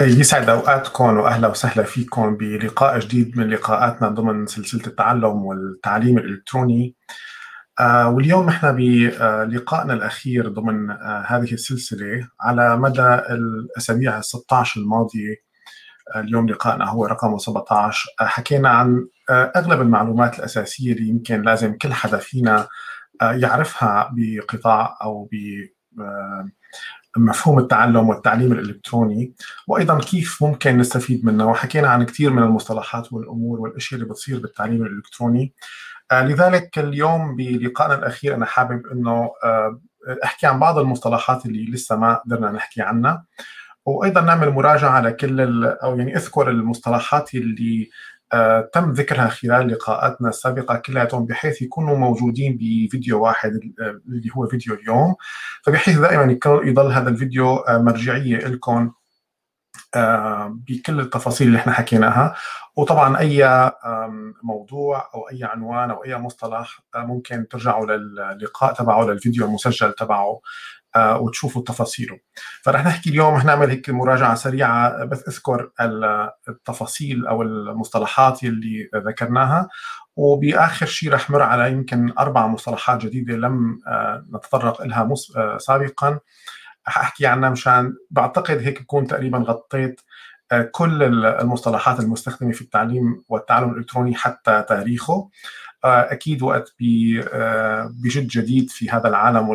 يسعد أوقاتكم وأهلا وسهلا فيكم بلقاء جديد من لقاءاتنا ضمن سلسلة التعلم والتعليم الإلكتروني. آه واليوم نحن بلقائنا الأخير ضمن آه هذه السلسلة على مدى الأسابيع ال 16 الماضية. آه اليوم لقائنا هو رقم 17 آه، حكينا عن أغلب المعلومات الأساسية اللي يمكن لازم كل حدا فينا يعرفها بقطاع أو ب مفهوم التعلم والتعليم الإلكتروني وأيضا كيف ممكن نستفيد منه وحكينا عن كثير من المصطلحات والأمور والأشياء اللي بتصير بالتعليم الإلكتروني. آه لذلك اليوم بلقائنا الأخير أنا حابب إنه آه أحكي عن بعض المصطلحات اللي لسه ما قدرنا نحكي عنها. وأيضا نعمل مراجعة على كل أو يعني أذكر المصطلحات اللي تم ذكرها خلال لقاءاتنا السابقة كلياتهم بحيث يكونوا موجودين بفيديو واحد آه، اللي هو فيديو اليوم. فبحيث دائما يضل هذا الفيديو آه، مرجعية لكم بكل التفاصيل اللي إحنا حكيناها. وطبعا أي موضوع أو أي عنوان أو أي مصطلح ممكن ترجعوا للقاء تبعه للفيديو المسجل تبعه. آه، وتشوفوا تفاصيله. فرح نحكي اليوم رح نعمل هيك مراجعة سريعة. بس أذكر التفاصيل أو المصطلحات اللي ذكرناها. وبآخر شيء رح مر على يمكن أربع مصطلحات جديدة لم آه، نتطرق لها آه، سابقا. أحكي عنها مشان بعتقد هيك بكون تقريبا غطيت كل المصطلحات المستخدمة في التعليم والتعلم الإلكتروني حتى تاريخه. آه، أكيد وقت آه، بجد جديد في هذا العالم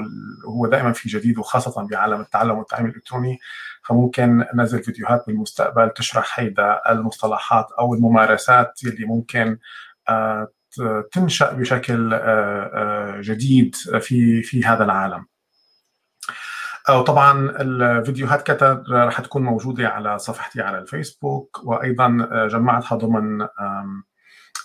وهو دائما في جديد وخاصة بعالم التعلم والتعليم الإلكتروني فممكن ننزل فيديوهات بالمستقبل تشرح هيدا المصطلحات أو الممارسات اللي ممكن آه، تنشأ بشكل جديد في في هذا العالم. وطبعا الفيديوهات كتر رح تكون موجودة على صفحتي على الفيسبوك وأيضا جمعتها ضمن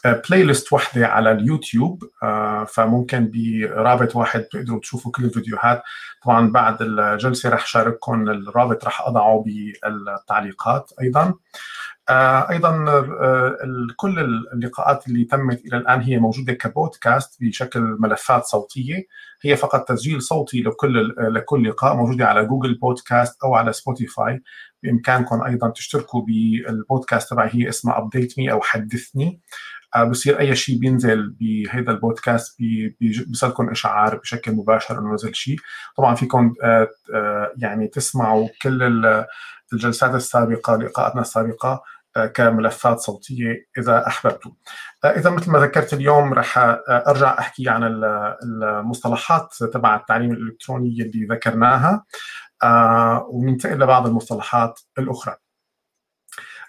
بلاي ليست وحدة على اليوتيوب آه، فممكن برابط واحد تقدروا تشوفوا كل الفيديوهات. طبعا بعد الجلسة رح شارككم الرابط رح أضعه بالتعليقات أيضا. آه، أيضا آه، كل اللقاءات اللي تمت إلى الآن هي موجودة كبودكاست بشكل ملفات صوتية. هي فقط تسجيل صوتي لكل لكل لقاء موجودة على Google Podcast أو على Spotify. بإمكانكم أيضا تشتركوا بالبودكاست تبعي هي اسمها Update Me أو حدثني. آه، بصير أي شيء بينزل بهذا البودكاست بيصلكم إشعار بشكل مباشر إنه نزل شيء طبعا فيكم آه، آه، يعني تسمعوا كل الجلسات السابقة لقاءاتنا السابقة كملفات صوتية إذا أحببتوا. إذا مثل ما ذكرت اليوم رح أرجع أحكي عن المصطلحات تبع التعليم الإلكتروني اللي ذكرناها وننتقل لبعض المصطلحات الأخرى.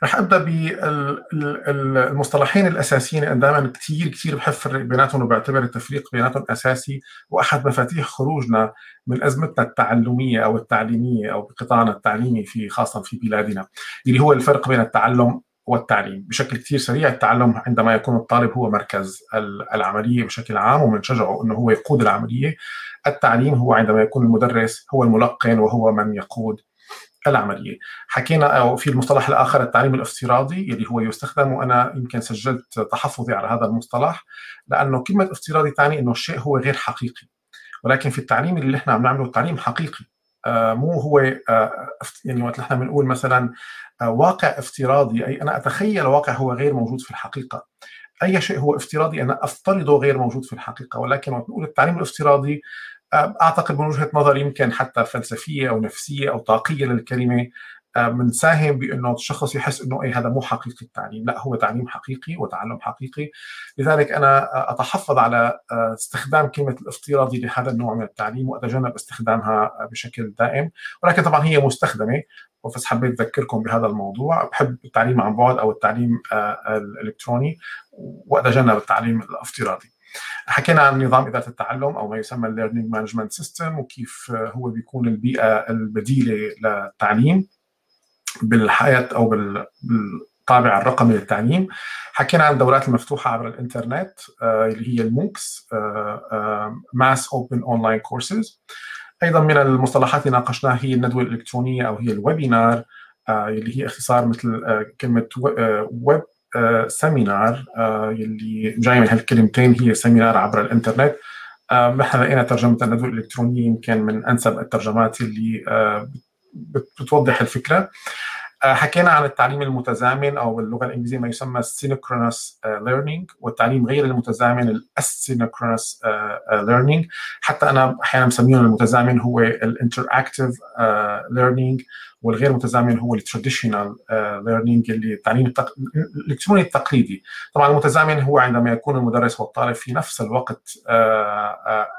رح أبدأ بالمصطلحين الأساسيين أنا دائما كثير كثير بحب بيناتهم وبعتبر التفريق بيناتهم أساسي وأحد مفاتيح خروجنا من أزمتنا التعلمية أو التعليمية أو بقطاعنا التعليمي في خاصة في بلادنا اللي هو الفرق بين التعلم والتعليم. بشكل كثير سريع التعلم عندما يكون الطالب هو مركز العملية بشكل عام ومنشجعه إنه هو يقود العملية التعليم هو عندما يكون المدرس هو الملقن وهو من يقود العملية. حكينا أو في المصطلح الآخر التعليم الافتراضي اللي هو يستخدم وأنا يمكن سجلت تحفظي على هذا المصطلح لأنه كلمة افتراضي تعني إنه الشيء هو غير حقيقي. ولكن في التعليم اللي إحنا عم نعمله التعليم حقيقي. آه مو هو آه يعني وقت نحن بنقول مثلا آه واقع افتراضي أي أنا أتخيل واقع هو غير موجود في الحقيقة. أي شيء هو افتراضي أنا أفترضه غير موجود في الحقيقة. ولكن وقت نقول التعليم الافتراضي أعتقد من وجهة نظر يمكن حتى فلسفية أو نفسية أو طاقية للكلمة بنساهم بأنه الشخص يحس إنه اي هذا مو حقيقي التعليم، لا هو تعليم حقيقي وتعلم حقيقي، لذلك أنا أتحفظ على استخدام كلمة الافتراضي لهذا النوع من التعليم وأتجنب استخدامها بشكل دائم، ولكن طبعا هي مستخدمة بس حبيت أذكركم بهذا الموضوع، بحب التعليم عن بعد أو التعليم الإلكتروني وأتجنب التعليم الافتراضي. حكينا عن نظام إدارة التعلم أو ما يسمى ال learning management system وكيف هو بيكون البيئة البديلة للتعليم بالحياة أو بالطابع الرقمي للتعليم. حكينا عن الدورات المفتوحة عبر الإنترنت آه، اللي هي ال MOOCs Massive Open Online Courses أيضا من المصطلحات اللي ناقشناها هي الندوة الإلكترونية أو هي ال webinar آه، اللي هي اختصار مثل آه، كلمة web seminar آه، يلي جاي من هالكلمتين هي seminar عبر الإنترنت. نحن لقينا ترجمة الندوه الإلكترونية يمكن من أنسب الترجمات اللي آه، بتوضح الفكرة. حكينا عن التعليم المتزامن أو باللغة الإنجليزية ما يسمى synchronous learning والتعليم غير المتزامن ال asynchronous learning حتى أنا أحيانا بسميهم المتزامن هو ال interactive learning والغير متزامن هو ال traditional learning اللي التعليم التق... الإلكتروني التقليدي. طبعا المتزامن هو عندما يكون المدرس والطالب في نفس الوقت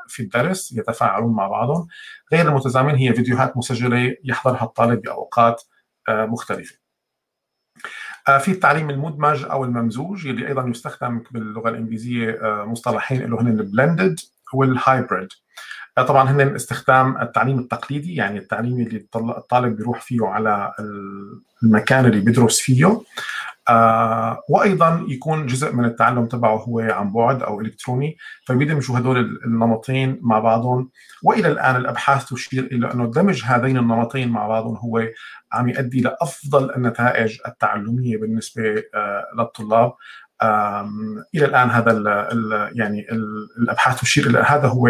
في الدرس يتفاعلون مع بعضهم. غير المتزامن هي فيديوهات مسجلة يحضرها الطالب بأوقات مختلفة. في التعليم المدمج أو الممزوج اللي أيضا يستخدم باللغة الإنجليزية مصطلحين اللي هن ال blended وال hybrid. طبعا هن استخدام التعليم التقليدي يعني التعليم اللي الطالب بيروح فيه على المكان اللي بيدرس فيه. آه وأيضا يكون جزء من التعلم تبعه هو عن بعد أو إلكتروني فبيدمجوا هدول النمطين مع بعضهم. وإلى الآن الأبحاث تشير إلى أنه دمج هذين النمطين مع بعضهم هو عم يؤدي لأفضل النتائج التعلمية بالنسبة آه للطلاب. إلى الآن هذا ال ال يعني ال الأبحاث تشير إلى هذا هو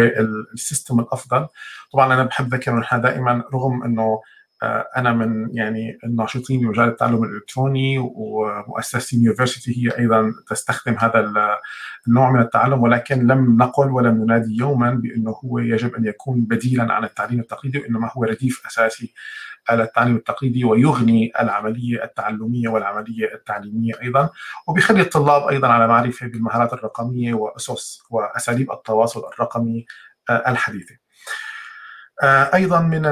ال system الأفضل. طبعا أنا بحب ذكر نحن دائما رغم إنه أنا من يعني الناشطين بمجال التعلم الإلكتروني ومؤسسة university هي أيضا تستخدم هذا النوع من التعلم ولكن لم نقل ولم ننادي يوما بأنه هو يجب أن يكون بديلا عن التعليم التقليدي وإنما هو رديف أساسي على التعليم التقليدي ويغني العملية التعلمية والعملية التعليمية أيضا وبيخلي الطلاب أيضا على معرفة بالمهارات الرقمية وأسس وأساليب التواصل الرقمي الحديثة. أيضا من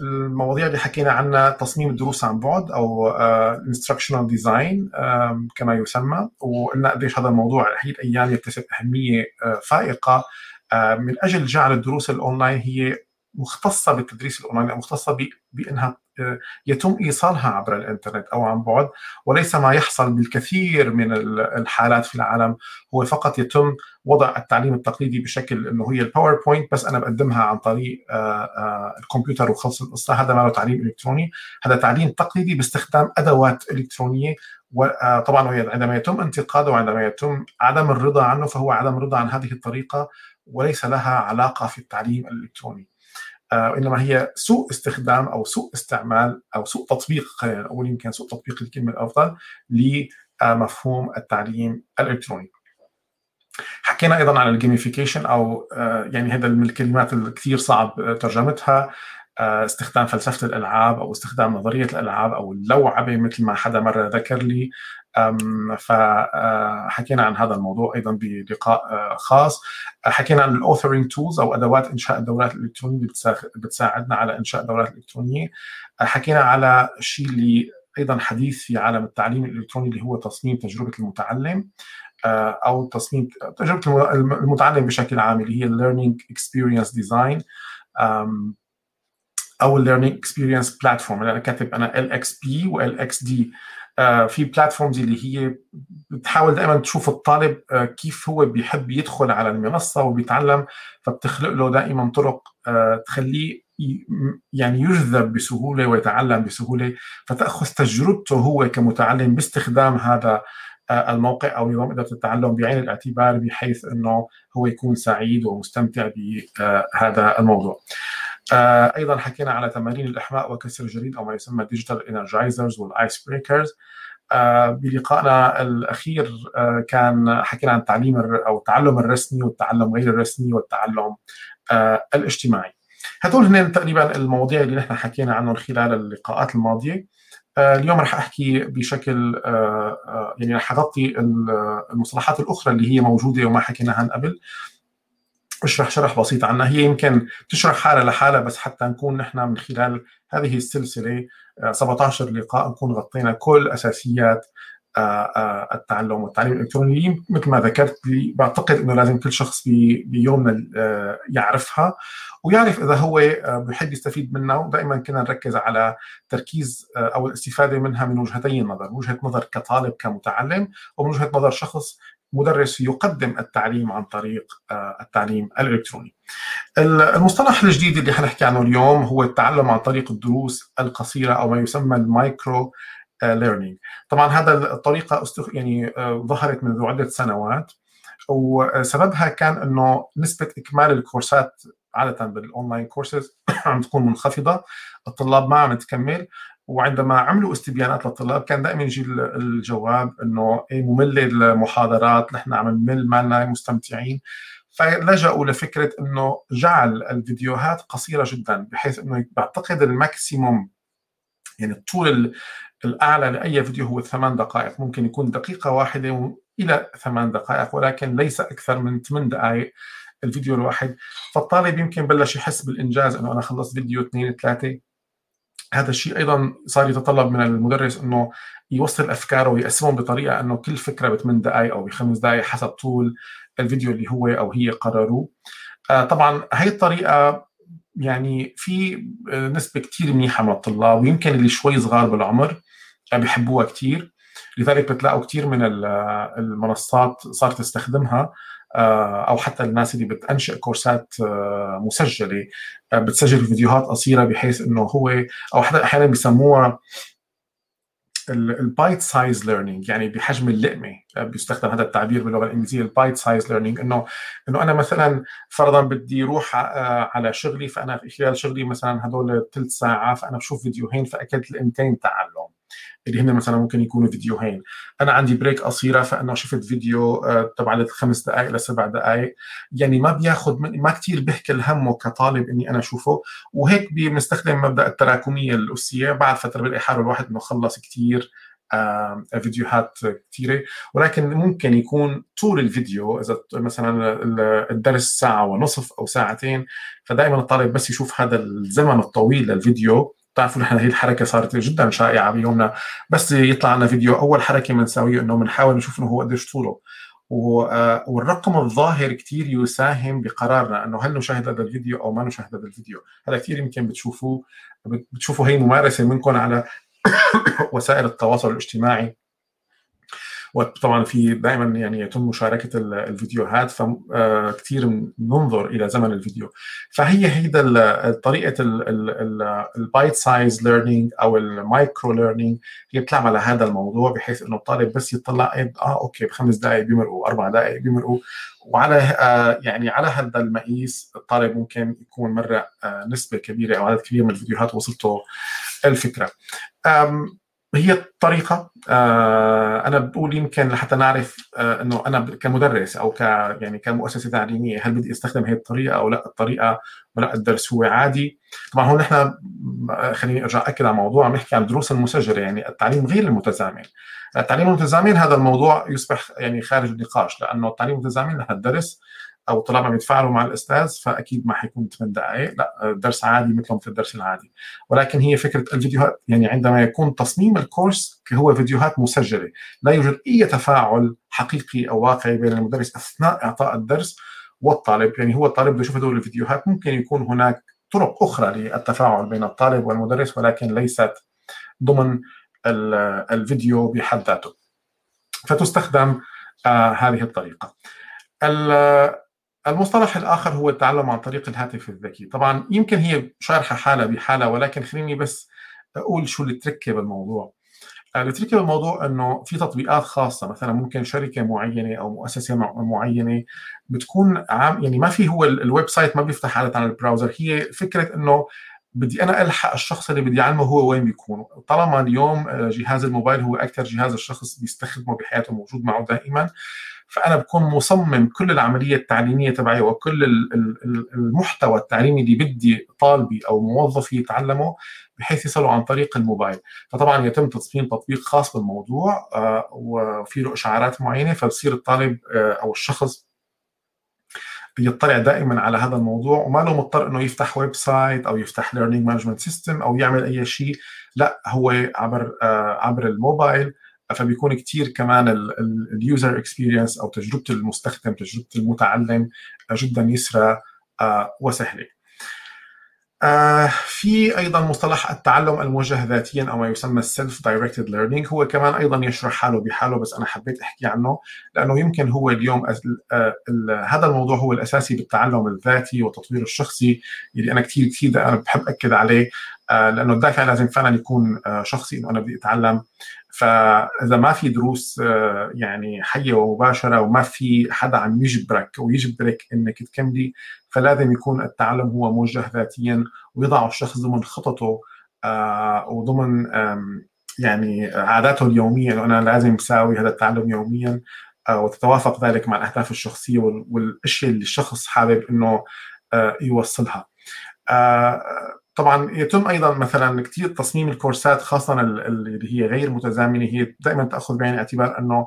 المواضيع اللي حكينا عنها تصميم الدروس عن بعد أو instructional design كما يسمى. وقلنا قديش هذا الموضوع هي الأيام يكتسب أهمية فائقة. من أجل جعل الدروس الأونلاين هي مختصة بالتدريس الأونلاين مختصة بأنها يتم إيصالها عبر الإنترنت أو عن بعد وليس ما يحصل بالكثير من الحالات في العالم. هو فقط يتم وضع التعليم التقليدي بشكل إنه هي ال PowerPoint بس أنا بقدمها عن طريق الكمبيوتر وخلص القصة. هذا ما له تعليم إلكتروني. هذا تعليم تقليدي باستخدام أدوات إلكترونية وطبعا عندما يتم انتقاده وعندما يتم عدم الرضا عنه فهو عدم الرضا عن هذه الطريقة وليس لها علاقة في التعليم الإلكتروني. وانما هي سوء استخدام أو سوء استعمال أو سوء تطبيق خلينا نقول يمكن سوء تطبيق الكلمة الأفضل لمفهوم التعليم الإلكتروني. حكينا أيضا عن الجيميفيكيشن أو يعني هذا من الكلمات اللي كثير صعب ترجمتها استخدام فلسفة الألعاب أو استخدام نظرية الألعاب أو اللوعبه مثل ما حدا مرة ذكر لي فحكينا عن هذا الموضوع أيضا بلقاء خاص. حكينا عن ال authoring tools أو أدوات إنشاء الدورات الإلكترونية اللي بتساعدنا على إنشاء دورات الإلكترونية. حكينا على شيء اللي أيضا حديث في عالم التعليم الإلكتروني اللي هو تصميم تجربة المتعلم أو تصميم تجربة المتعلم بشكل عام اللي هي ال learning experience design أو ال learning experience platform أنا كاتب أنا LXP و LXD في platforms اللي هي بتحاول دائما تشوف الطالب كيف هو بيحب يدخل على المنصة وبيتعلم فبتخلق له دائما طرق تخليه يعني يجذب بسهولة ويتعلم بسهولة فتأخذ تجربته هو كمتعلم باستخدام هذا الموقع أو نظام إدارة التعلم بعين الاعتبار بحيث إنه هو يكون سعيد ومستمتع بهذا الموضوع. أيضا حكينا على تمارين الإحماء وكسر الجليد أو ما يسمى digital energizers وال ice breakers بلقائنا الأخير كان حكينا عن التعليم أو التعلم الرسمي والتعلم غير الرسمي والتعلم الاجتماعي. هدول هن تقريبا المواضيع اللي نحن حكينا عنهم خلال اللقاءات الماضية. اليوم رح أحكي بشكل يعني رح أغطي المصطلحات الأخرى اللي هي موجودة وما حكينا عنها قبل. اشرح شرح بسيط عنها. هي يمكن تشرح حالة لحالة بس حتى نكون نحن من خلال هذه السلسلة 17 لقاء نكون غطينا كل أساسيات التعلم والتعليم الإلكتروني. مثل ما ذكرت بعتقد إنه لازم كل شخص بيومنا يعرفها ويعرف إذا هو بحب يستفيد منها. ودائما كنا نركز على تركيز أو الاستفادة منها من وجهتي النظر، وجهة نظر كطالب كمتعلم ومن وجهة نظر شخص مدرس يقدم التعليم عن طريق التعليم الإلكتروني. المصطلح الجديد اللي حنحكي عنه اليوم هو التعلم عن طريق الدروس القصيرة أو ما يسمى ال micro learning. طبعا هذا الطريقة يعني ظهرت منذ عدة سنوات وسببها كان إنه نسبة إكمال الكورسات عادة بال online courses عم تكون منخفضة، الطلاب ما عم تكمل وعندما عملوا استبيانات للطلاب كان دائما يجي الجواب إنه إيه مملة المحاضرات نحن عم نمل ما لنا مستمتعين. فلجأوا لفكرة إنه جعل الفيديوهات قصيرة جدا بحيث إنه بعتقد ال maximum يعني الطول الأعلى لأي فيديو هو ثمان دقائق ممكن يكون دقيقة واحدة إلى ثمان دقائق ولكن ليس أكثر من ثمان دقائق الفيديو الواحد. فالطالب يمكن بلش يحس بالإنجاز إنه أنا خلصت فيديو اثنين ثلاثة. هذا الشيء أيضا صار يتطلب من المدرس إنه يوصل أفكاره ويقسمهم بطريقة إنه كل فكرة بثمان دقائق أو بخمس دقائق حسب طول الفيديو اللي هو أو هي قرروه. آه طبعا هي الطريقة يعني في نسبة كثير منيحة من الطلاب ويمكن اللي شوي صغار بالعمر بيحبوها كثير لذلك بتلاقوا كثير من المنصات صارت تستخدمها. آه، أو حتى الناس اللي بتنشئ كورسات آه، مسجلة آه، بتسجل فيديوهات قصيرة بحيث إنه هو أو حتى أحيانا بيسموها ال bite size learning يعني بحجم اللقمة بيستخدم هذا التعبير باللغة الإنجليزية ال bite size learning إنه إنه أنا مثلا فرضا بدي أروح على شغلي فأنا خلال شغلي مثلا هدول ثلث ساعة فأنا بشوف فيديوهين فأكلت الانتين تعلم اللي هن مثلا ممكن يكونوا فيديوهين. أنا عندي بريك قصيرة فانه شفت فيديو آه، تبع الخمس دقائق لسبع دقائق يعني ما بياخذ من ما كثير بيحكي همه كطالب إني أنا أشوفه. وهيك بنستخدم مبدأ التراكمية الأسية. بعد فترة بيلاقي حاله الواحد إنه خلص كثير فيديوهات كثيره ولكن ممكن يكون طول الفيديو إذا مثلا الدرس ساعة ونصف أو ساعتين فدائما الطالب بس يشوف هذا الزمن الطويل للفيديو. بتعرفوا نحن هي الحركة صارت جدا شائعة بيومنا. بس يطلع لنا فيديو أول حركة بنساويه إنه بنحاول نشوف إنه هو قديش طوله. آه، والرقم الظاهر كثير يساهم بقرارنا إنه هل نشاهد هذا الفيديو أو ما نشاهد هذا الفيديو. هذا كثير يمكن بتشوفوه بتشوفوا هي ممارسة منكم على وسائل التواصل الاجتماعي. وطبعا في دائما يعني يتم مشاركة الفيديوهات فكثير آه، ننظر إلى زمن الفيديو. فهي هيدا طريقة ال bite size learning أو ال micro learning هي بتلعب على هذا الموضوع بحيث إنه الطالب بس يطلع إيه، آه okay بخمس دقائق بيمرقوا أربع دقائق بيمرقوا. وعلى آه يعني على هذا المقياس الطالب ممكن يكون مرق آه نسبة كبيرة أو عدد كبير من الفيديوهات وصلته الفكرة. هي الطريقة. آه أنا بقول يمكن لحتى نعرف آه إنه أنا كمدرس أو ك يعني كمؤسسة تعليمية هل بدي أستخدم هي الطريقة أو لا؟ الطريقة ولا الدرس هو عادي. طبعا هون نحن خليني أرجع اكد على موضوع عم نحكي عن الدروس المسجلة. يعني التعليم غير المتزامن. التعليم المتزامن هذا الموضوع يصبح يعني خارج النقاش لأنه التعليم المتزامن نحن الدرس أو الطلاب عم يتفاعلوا مع الأستاذ فأكيد ما حيكون 8 دقائق لا درس عادي مثل مثل الدرس العادي. ولكن هي فكرة الفيديوهات يعني عندما يكون تصميم الكورس هو فيديوهات مسجلة لا يوجد أي تفاعل حقيقي أو واقعي بين المدرس أثناء إعطاء الدرس والطالب. يعني هو الطالب بده يشوف هدول الفيديوهات ممكن يكون هناك طرق أخرى للتفاعل بين الطالب والمدرس ولكن ليست ضمن الفيديو بحد ذاته. فتستخدم آه هذه الطريقة. المصطلح الآخر هو التعلم عن طريق الهاتف الذكي. طبعا يمكن هي شارحة حالة بحالة ولكن خليني بس أقول شو ال trick بالموضوع ال trick بالموضوع أنه في تطبيقات خاصة مثلا ممكن شركة معينة أو مؤسسة معينة بتكون عام يعني ما في هو ال website ما بيفتح عادة على ال browser هي فكرة أنه بدي أنا ألحق الشخص اللي بدي أعلمه هو وين بيكون. طالما اليوم جهاز الموبايل هو أكثر جهاز الشخص بيستخدمه بحياته موجود معه دائما فأنا بكون مصمم كل العملية التعليمية تبعي وكل المحتوى التعليمي اللي بدي طالبي أو موظفي يتعلمه بحيث يصلوا عن طريق الموبايل. فطبعا يتم تصميم تطبيق خاص بالموضوع آه، وفي له إشعارات معينة فبصير الطالب آه، أو الشخص يطلع دائما على هذا الموضوع وما له مضطر إنه يفتح website أو يفتح learning management system أو يعمل أي شيء لا هو عبر آه، عبر الموبايل. فبيكون كثير كمان ال user experience أو تجربة المستخدم تجربة المتعلم جدا يسرى آه، وسهلة. آه في أيضا مصطلح التعلم الموجه ذاتيا أو ما يسمى ال self-directed learning هو كمان أيضا يشرح حاله بحاله بس أنا حبيت أحكي عنه لأنه يمكن هو اليوم آه هذا الموضوع هو الأساسي بالتعلم الذاتي والتطوير الشخصي اللي أنا كثير كثير أنا بحب أكد عليه آه لأنه الدافع لازم فعلا يكون آه شخصي إنه أنا بدي أتعلم. فإذا ما في دروس آه، يعني حية ومباشرة وما في حدا عم يجبرك ويجبرك إنك تكملي فلازم يكون التعلم هو موجه ذاتيا ويضع الشخص ضمن خططه وضمن يعني عاداته اليومية انه أنا لازم أساوي هذا التعلم يوميا وتتوافق ذلك مع الأهداف الشخصية والأشياء اللي الشخص حابب إنه يوصلها. طبعا يتم أيضا مثلا كثير تصميم الكورسات خاصه اللي هي غير متزامنة هي دائما تأخذ بعين الاعتبار إنه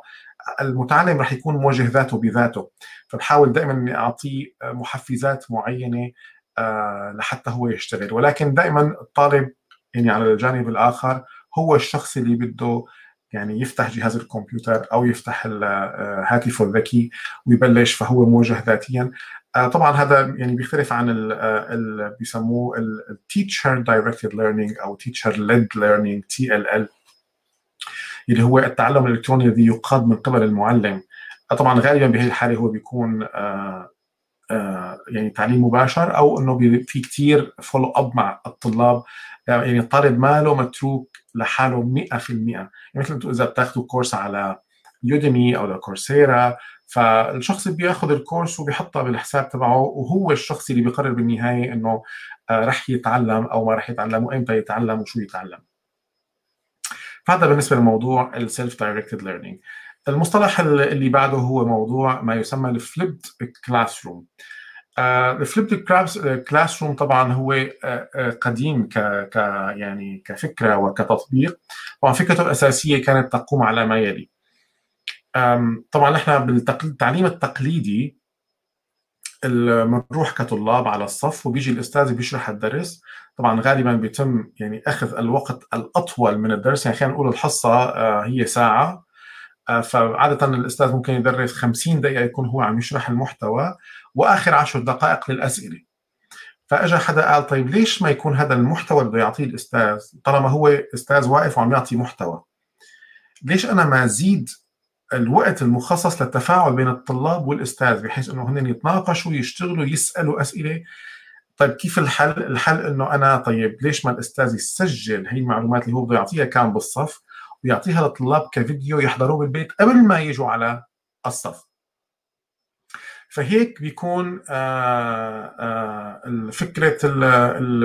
المتعلم رح يكون موجه ذاته بذاته. فبحاول دائما إني أعطيه محفزات معينة آه، لحتى هو يشتغل. ولكن دائما الطالب يعني على الجانب الآخر هو الشخص اللي بده يعني يفتح جهاز الكمبيوتر أو يفتح آه، هاتفه الذكي ويبلش فهو موجه ذاتيا. طبعا هذا يعني بيختلف عن ال بيسموه ال teacher-directed learning أو teacher-led learning TLL اللي هو التعلم الإلكتروني الذي يقاد من قبل المعلم. طبعا غالبا بهي الحالة هو بيكون آه، آه، يعني تعليم مباشر أو إنه في كثير follow up مع الطلاب. يعني الطالب ماله متروك لحاله 100% يعني مثل إذا بتاخذوا كورس على Udemy أو Coursera فالشخص بياخذ الكورس وبيحطها بالحساب تبعه وهو الشخص اللي بيقرر بالنهاية إنه آه، رح يتعلم أو ما رح يتعلم وإمتى يتعلم وشو يتعلم. فهذا بالنسبة لموضوع ال self-directed learning المصطلح اللي بعده هو موضوع ما يسمى ال flipped classroom ال flipped classroom طبعا هو آه، آه، قديم ك ك يعني كفكرة وكتطبيق. طبعا فكرته الأساسية كانت تقوم على ما يلي. طبعا نحن بالتعليم التقليدي بنروح كطلاب على الصف وبيجي الأستاذ بيشرح الدرس. طبعا غالبا بيتم يعني أخذ الوقت الأطول من الدرس يعني خلينا نقول الحصة آه، هي ساعة. آه، فعادة الأستاذ ممكن يدرس 50 دقيقة يكون هو عم يشرح المحتوى وآخر 10 دقائق للأسئلة. فاجى حدا قال طيب ليش ما يكون هذا المحتوى اللي بده يعطيه الأستاذ؟ طالما هو أستاذ واقف وعم يعطي محتوى. ليش أنا ما زيد الوقت المخصص للتفاعل بين الطلاب والأستاذ بحيث إنه هن يتناقشوا يشتغلوا يسألوا أسئلة طيب كيف الحل؟ الحل إنه أنا طيب ليش ما الأستاذ يسجل هي المعلومات اللي هو بده يعطيها كان بالصف ويعطيها للطلاب كفيديو يحضروه بالبيت قبل ما يجوا على الصف. فهيك بيكون آه، آه، فكرة ال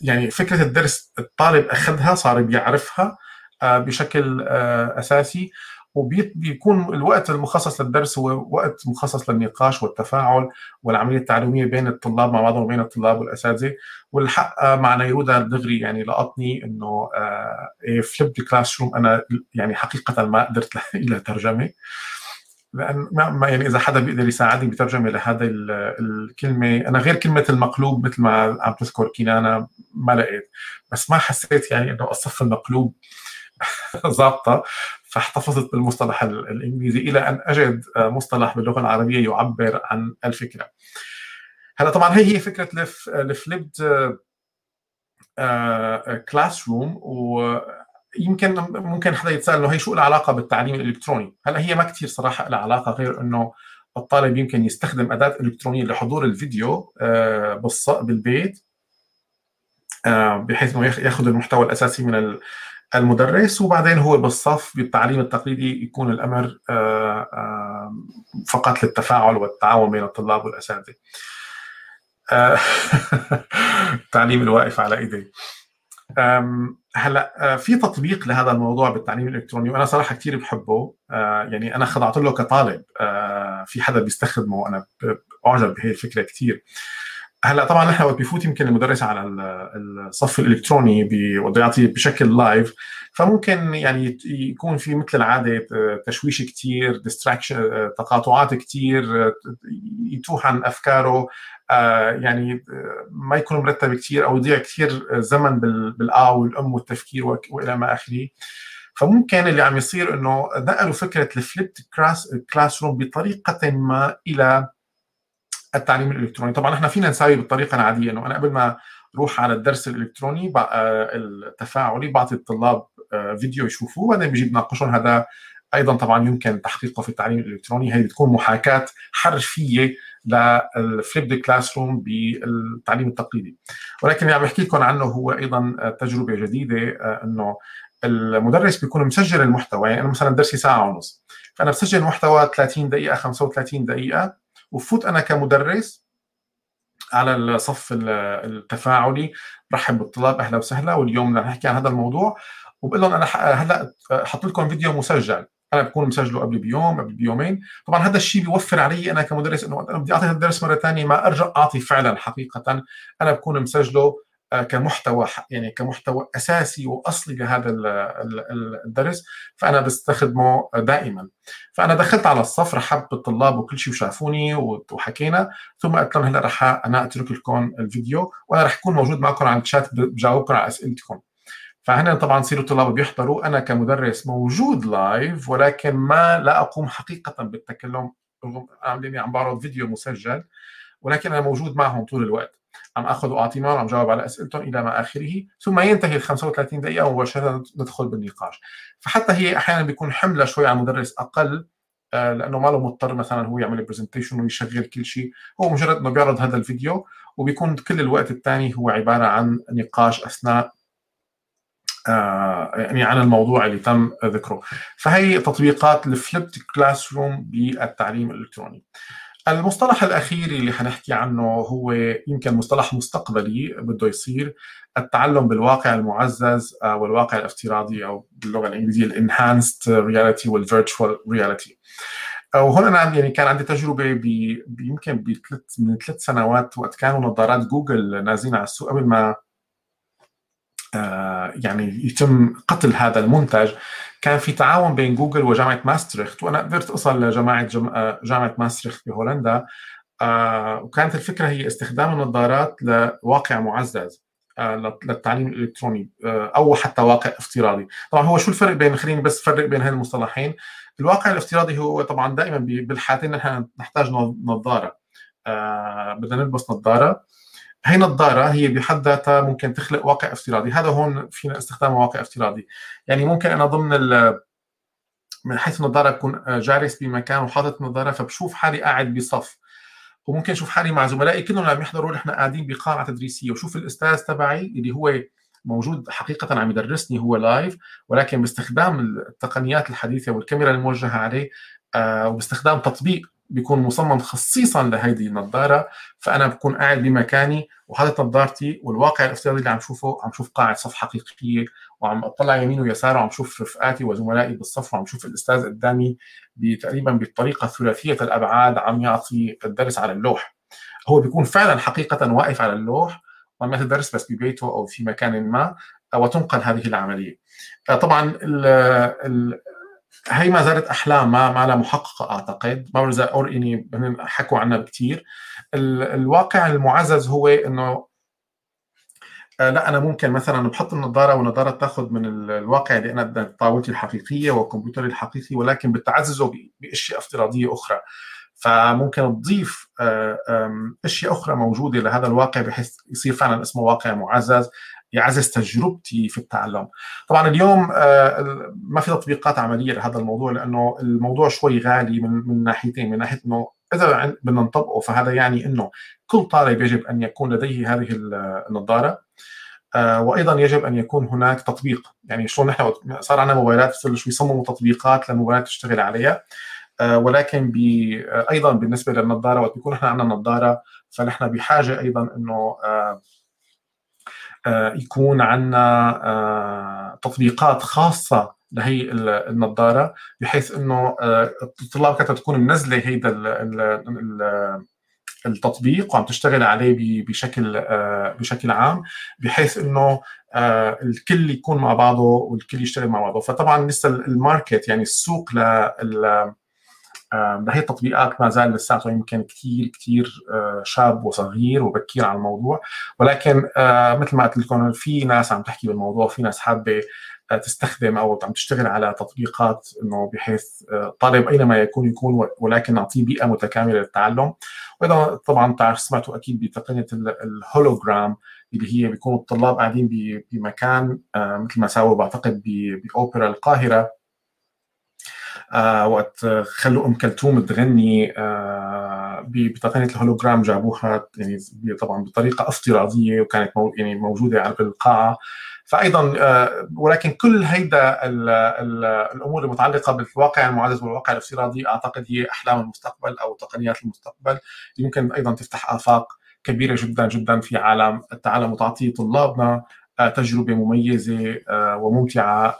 يعني فكرة الدرس الطالب أخذها صار بيعرفها بشكل آه، أساسي وبيكون الوقت المخصص للدرس هو وقت مخصص للنقاش والتفاعل والعملية التعليميه بين الطلاب مع بعضهم وبين الطلاب والأساتذة. والحق آه، مع نيرودا دغري يعني لقطني إنه flipped classroom أنا يعني حقيقة ما قدرت إلى ترجمة. لأن ما يعني إذا حدا بيقدر يساعدني بترجمة لهذا الكلمة. أنا غير كلمة المقلوب مثل ما عم تذكر كينانا ما لقيت. بس ما حسيت يعني إنه الصف المقلوب ظابطة فاحتفظت بالمصطلح الإنجليزي إلى أن أجد مصطلح باللغة العربية يعبر عن الفكرة. هلا طبعا هي هي فكرة ال flipped classroom ويمكن ممكن حدا يتساءل إنه هي شو العلاقه بالتعليم الإلكتروني؟ هلا هي ما كثير صراحة لها علاقة غير إنه الطالب يمكن يستخدم أداة إلكترونية لحضور الفيديو آه، بالبيت آه، بحيث إنه ياخذ المحتوى الأساسي من المدرس وبعدين هو بالصف بالتعليم التقليدي يكون الأمر آه، آه، فقط للتفاعل والتعاون بين الطلاب والأساتذة. التعليم الواقف على إيدي. هلأ في تطبيق لهذا الموضوع بالتعليم الإلكتروني وأنا صراحة كثير بحبه يعني أنا خضعت له كطالب في حدا بيستخدمه وأنا أعجب بهي الفكرة كثير هلا طبعا نحن وقت بفوت يمكن المدرس على الصف الإلكتروني بده يعطي بشكل لايف فممكن يعني يكون في مثل العادة تشويش كثير distraction تقاطعات كثير يتوه عن أفكاره. يعني ما يكون مرتب كثير أو يضيع كثير زمن بالآ والأم والتفكير وإلى ما آخره. فممكن اللي عم يصير إنه نقلوا فكرة ال flipped classroom بطريقة ما إلى التعليم الإلكتروني. طبعا إحنا فينا نساوي بالطريقة العادية إنه أنا قبل ما أروح على الدرس الإلكتروني آه، التفاعلي بعطي الطلاب آه، فيديو يشوفوه وبعدين بيجي بناقشهم هذا أيضا طبعا يمكن تحقيقه في التعليم الإلكتروني. هي بتكون محاكاة حرفية لل flipped classroom بالتعليم التقليدي. ولكن اللي عم بحكي لكم عنه هو أيضا تجربة جديدة آه، إنه المدرس بيكون مسجل المحتوى. يعني أنا مثلا درسي ساعة ونص فأنا بسجل محتوى 30 دقيقة 35 دقيقة وفوت أنا كمدرس على الصف التفاعلي. رحب بالطلاب أهلا وسهلا. واليوم بدنا نحكي عن هذا الموضوع وبقول لهم أنا هلأ حط لكم فيديو مسجل. أنا بكون مسجله قبل بيوم قبل بيومين. طبعا هذا الشيء بيوفر علي أنا كمدرس إنه أنا بدي أعطي الدرس مرة ثانية ما أرجع أعطي فعلا حقيقة. أنا بكون مسجله آه، كمحتوى يعني كمحتوى أساسي وأصلي لهذا الدرس فأنا بستخدمه دائما. فأنا دخلت على الصف رحبت بالطلاب وكل شيء وشافوني وحكينا ثم قلت لهم هلا رح أنا أترك لكم الفيديو وأنا رح أكون موجود معكم على الشات بجاوبكم على أسئلتكم. فهنا طبعا يصيروا الطلاب بيحضروا. أنا كمدرس موجود لايف ولكن ما لا أقوم حقيقة بالتكلم عم بعرض فيديو مسجل ولكن أنا موجود معهم طول الوقت. عم أخذ وأعطي معهم عم جاوب على اسئلتهم إلى ما آخره. ثم ينتهي ال 35 دقيقة ومباشره ندخل بالنقاش. فحتى هي أحيانا بيكون حملة شوي على المدرس أقل آه، لأنه ما له مضطر مثلا هو يعمل presentation ويشغل كل شيء. هو مجرد إنه بيعرض هذا الفيديو وبيكون كل الوقت الثاني هو عبارة عن نقاش أثناء آه، يعني عن الموضوع اللي تم ذكره. فهي تطبيقات ال flipped classroom بالتعليم الإلكتروني. المصطلح الأخير اللي حنحكي عنه هو يمكن مصطلح مستقبلي بده يصير التعلم بالواقع المعزز آه، والواقع الافتراضي أو باللغة الإنجليزية ال enhanced reality وال virtual reality وهون أنا يعني كان عندي تجربة يمكن بثلاث من ثلاث سنوات وقت كانوا نظارات جوجل نازلين على السوق قبل ما آه، يعني يتم قتل هذا المنتج. كان في تعاون بين جوجل وجامعة ماستريخت وأنا قدرت أصل لجامعه آه، جامعة ماستريخت بهولندا آه، وكانت الفكرة هي استخدام النظارات لواقع معزز للتعليم الإلكتروني أو حتى واقع افتراضي. طبعا هو شو الفرق بين خليني بس فرق بين هذه المصطلحين الواقع الافتراضي هو طبعا دائما بالحالتين نحن نحتاج نظارة بدنا نلبس نظارة. هي نظارة هي بحد ذاتها ممكن تخلق واقع افتراضي. هذا هون فينا استخدام واقع افتراضي. يعني ممكن أنا ضمن من حيث النظارة أكون جالس بمكان وحاطط نظارة فبشوف حالي قاعد بصف. وممكن أشوف حالي مع زملائي كلهم عم يحضروا نحن قاعدين بقاعة تدريسية. وشوف الأستاذ تبعي اللي هو موجود حقيقة عم يدرسني هو لايف ولكن باستخدام التقنيات الحديثة والكاميرا الموجهة عليه آه وباستخدام تطبيق بيكون مصمم خصيصا لهيدي النظارة فأنا بكون قاعد بمكاني وحاطط نظارتي والواقع الافتراضي اللي عم شوفه عم شوف قاعه صف حقيقية وعم أطلع يمين ويسار وعم شوف رفقاتي وزملائي بالصف وعم شوف الأستاذ قدامي تقريبا بالطريقة ثلاثية الأبعاد عم يعطي الدرس على اللوح. هو بيكون فعلا حقيقة واقف على اللوح وعم يدرس بس ببيته أو في مكان ما وتنقل هذه العملية. طبعا ال ال هي ما زالت أحلام ما ما لها محققة أعتقد. ما بعرف إذا اور يعني حكوا عنها كثير الواقع المعزز هو إنه آه، لا أنا ممكن مثلا بحط النظارة والنظارة تاخذ من الواقع اللي أنا طاولتي الحقيقية وكمبيوتري الحقيقي ولكن بتعززه بأشياء افتراضية أخرى. فممكن تضيف آه، أشياء أخرى موجودة لهذا الواقع بحيث يصير فعلا اسمه واقع معزز. يعزز تجربتي في التعلم. طبعا اليوم آه، ما في تطبيقات عملية لهذا الموضوع لأنه الموضوع شوي غالي من من ناحيتين من ناحية إنه إذا بدنا نطبقه فهذا يعني إنه كل طالب يجب أن يكون لديه هذه النظارة. آه، وأيضا يجب أن يكون هناك تطبيق. يعني شلون نحن صار عندنا موبايلات شو يصمموا تطبيقات للموبايلات تشتغل عليها. آه، ولكن أيضا بالنسبة للنظارة وقت بيكون نحن عندنا نظارة فنحن بحاجة أيضا إنه يكون عندنا آه، تطبيقات خاصة لهي النظارة بحيث إنه آه، الطلاب كانت تكون منزلة هيدا التطبيق وعم تشتغل عليه بشكل بشكل عام بحيث إنه الكل يكون مع بعضه والكل يشتغل مع بعضه. فطبعا لسه الماركت يعني السوق لل هي التطبيقات ما زال لساته يمكن كثير كثير آه، شاب وصغير وبكير على الموضوع. ولكن آه، مثل ما قلت لكم في ناس عم تحكي بالموضوع في ناس حابة آه، تستخدم أو عم تشتغل على تطبيقات إنه بحيث طالب أينما يكون يكون ولكن نعطيه بيئة متكاملة للتعلم. وأيضا طبعا بتعرف سمعتوا أكيد بتقنية الهولوجرام اللي هي بيكونوا الطلاب قاعدين بمكان مثل ما ساووا بعتقد بأوبرا القاهرة. آه وقت خلوا أم كلثوم تغني آه بتقنيه الهولوجرام جابوها يعني طبعا بطريقة افتراضيه وكانت يعني موجودة بالقاعه فايضا آه ولكن كل هيدا ال ال الأمور المتعلقة بالواقع المعزز والواقع الافتراضي أعتقد هي أحلام المستقبل أو تقنيات المستقبل يمكن أيضا تفتح آفاق كبيرة جدا جدا في عالم التعلم وتعطي طلابنا تجربة مميزة وممتعة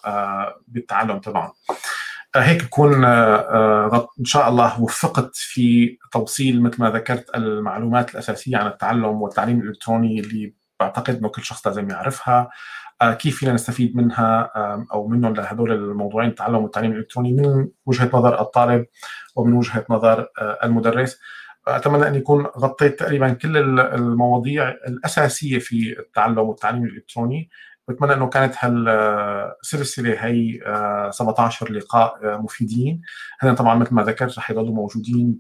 بالتعلم تبعهم. هيك بكون إن شاء الله وفقت في توصيل مثل ما ذكرت المعلومات الأساسية عن التعلم والتعليم الإلكتروني اللي بعتقد إنه كل شخص لازم يعرفها. كيف فينا نستفيد منها أو منهم لهدول الموضوعين التعلم والتعليم الإلكتروني من وجهة نظر الطالب ومن وجهة نظر المدرس. أتمنى أن يكون غطيت تقريبا كل المواضيع الأساسية في التعلم والتعليم الإلكتروني. بتمنى إنه كانت هالسلسله هي 17 لقاء مفيدين. هن طبعا مثل ما ذكرت رح يضلوا موجودين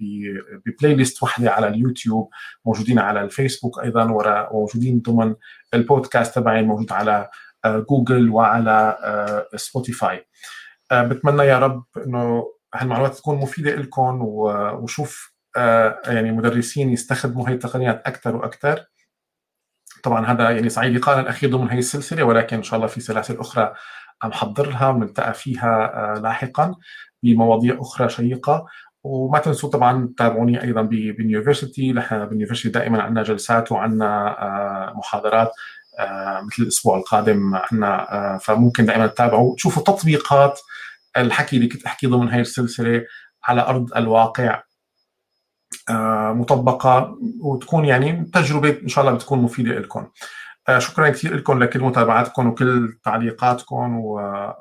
ب playlist وحدة على اليوتيوب موجودين على الفيسبوك أيضا وموجودين ضمن البودكاست تبعي موجود على جوجل وعلى سبوتيفاي بتمنى يا رب إنه هالمعلومات تكون مفيدة لكم وشوف يعني مدرسين يستخدموا هي التقنيات أكثر وأكثر طبعا هذا يعني صعيد لقاءنا الأخير ضمن هي السلسلة ولكن إن شاء الله في سلاسل أخرى محضر لها بنلتقى فيها لاحقا بمواضيع أخرى شيقة. وما تنسوا طبعا تتابعوني أيضا بال university نحن بال university دائما عندنا جلسات وعندنا محاضرات مثل الأسبوع القادم عندنا فممكن دائما تتابعوا. تشوفوا تطبيقات الحكي اللي كنت أحكي ضمن هي السلسلة على أرض الواقع. مطبقة وتكون يعني تجربة إن شاء الله بتكون مفيدة لكم. شكرا كثير لكم لكل متابعاتكم وكل تعليقاتكم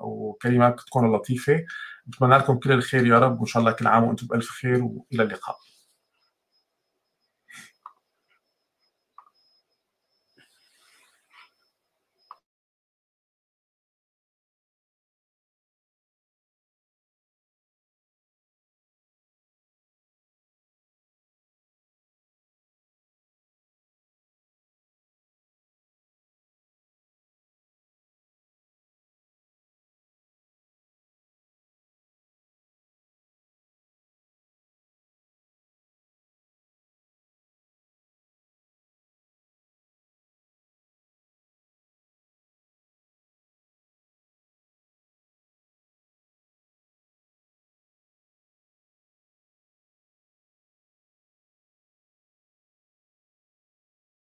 وكلماتكم اللطيفه بتمنى لكم كل الخير يا رب وإن شاء الله كل عام وأنتم بألف خير وإلى اللقاء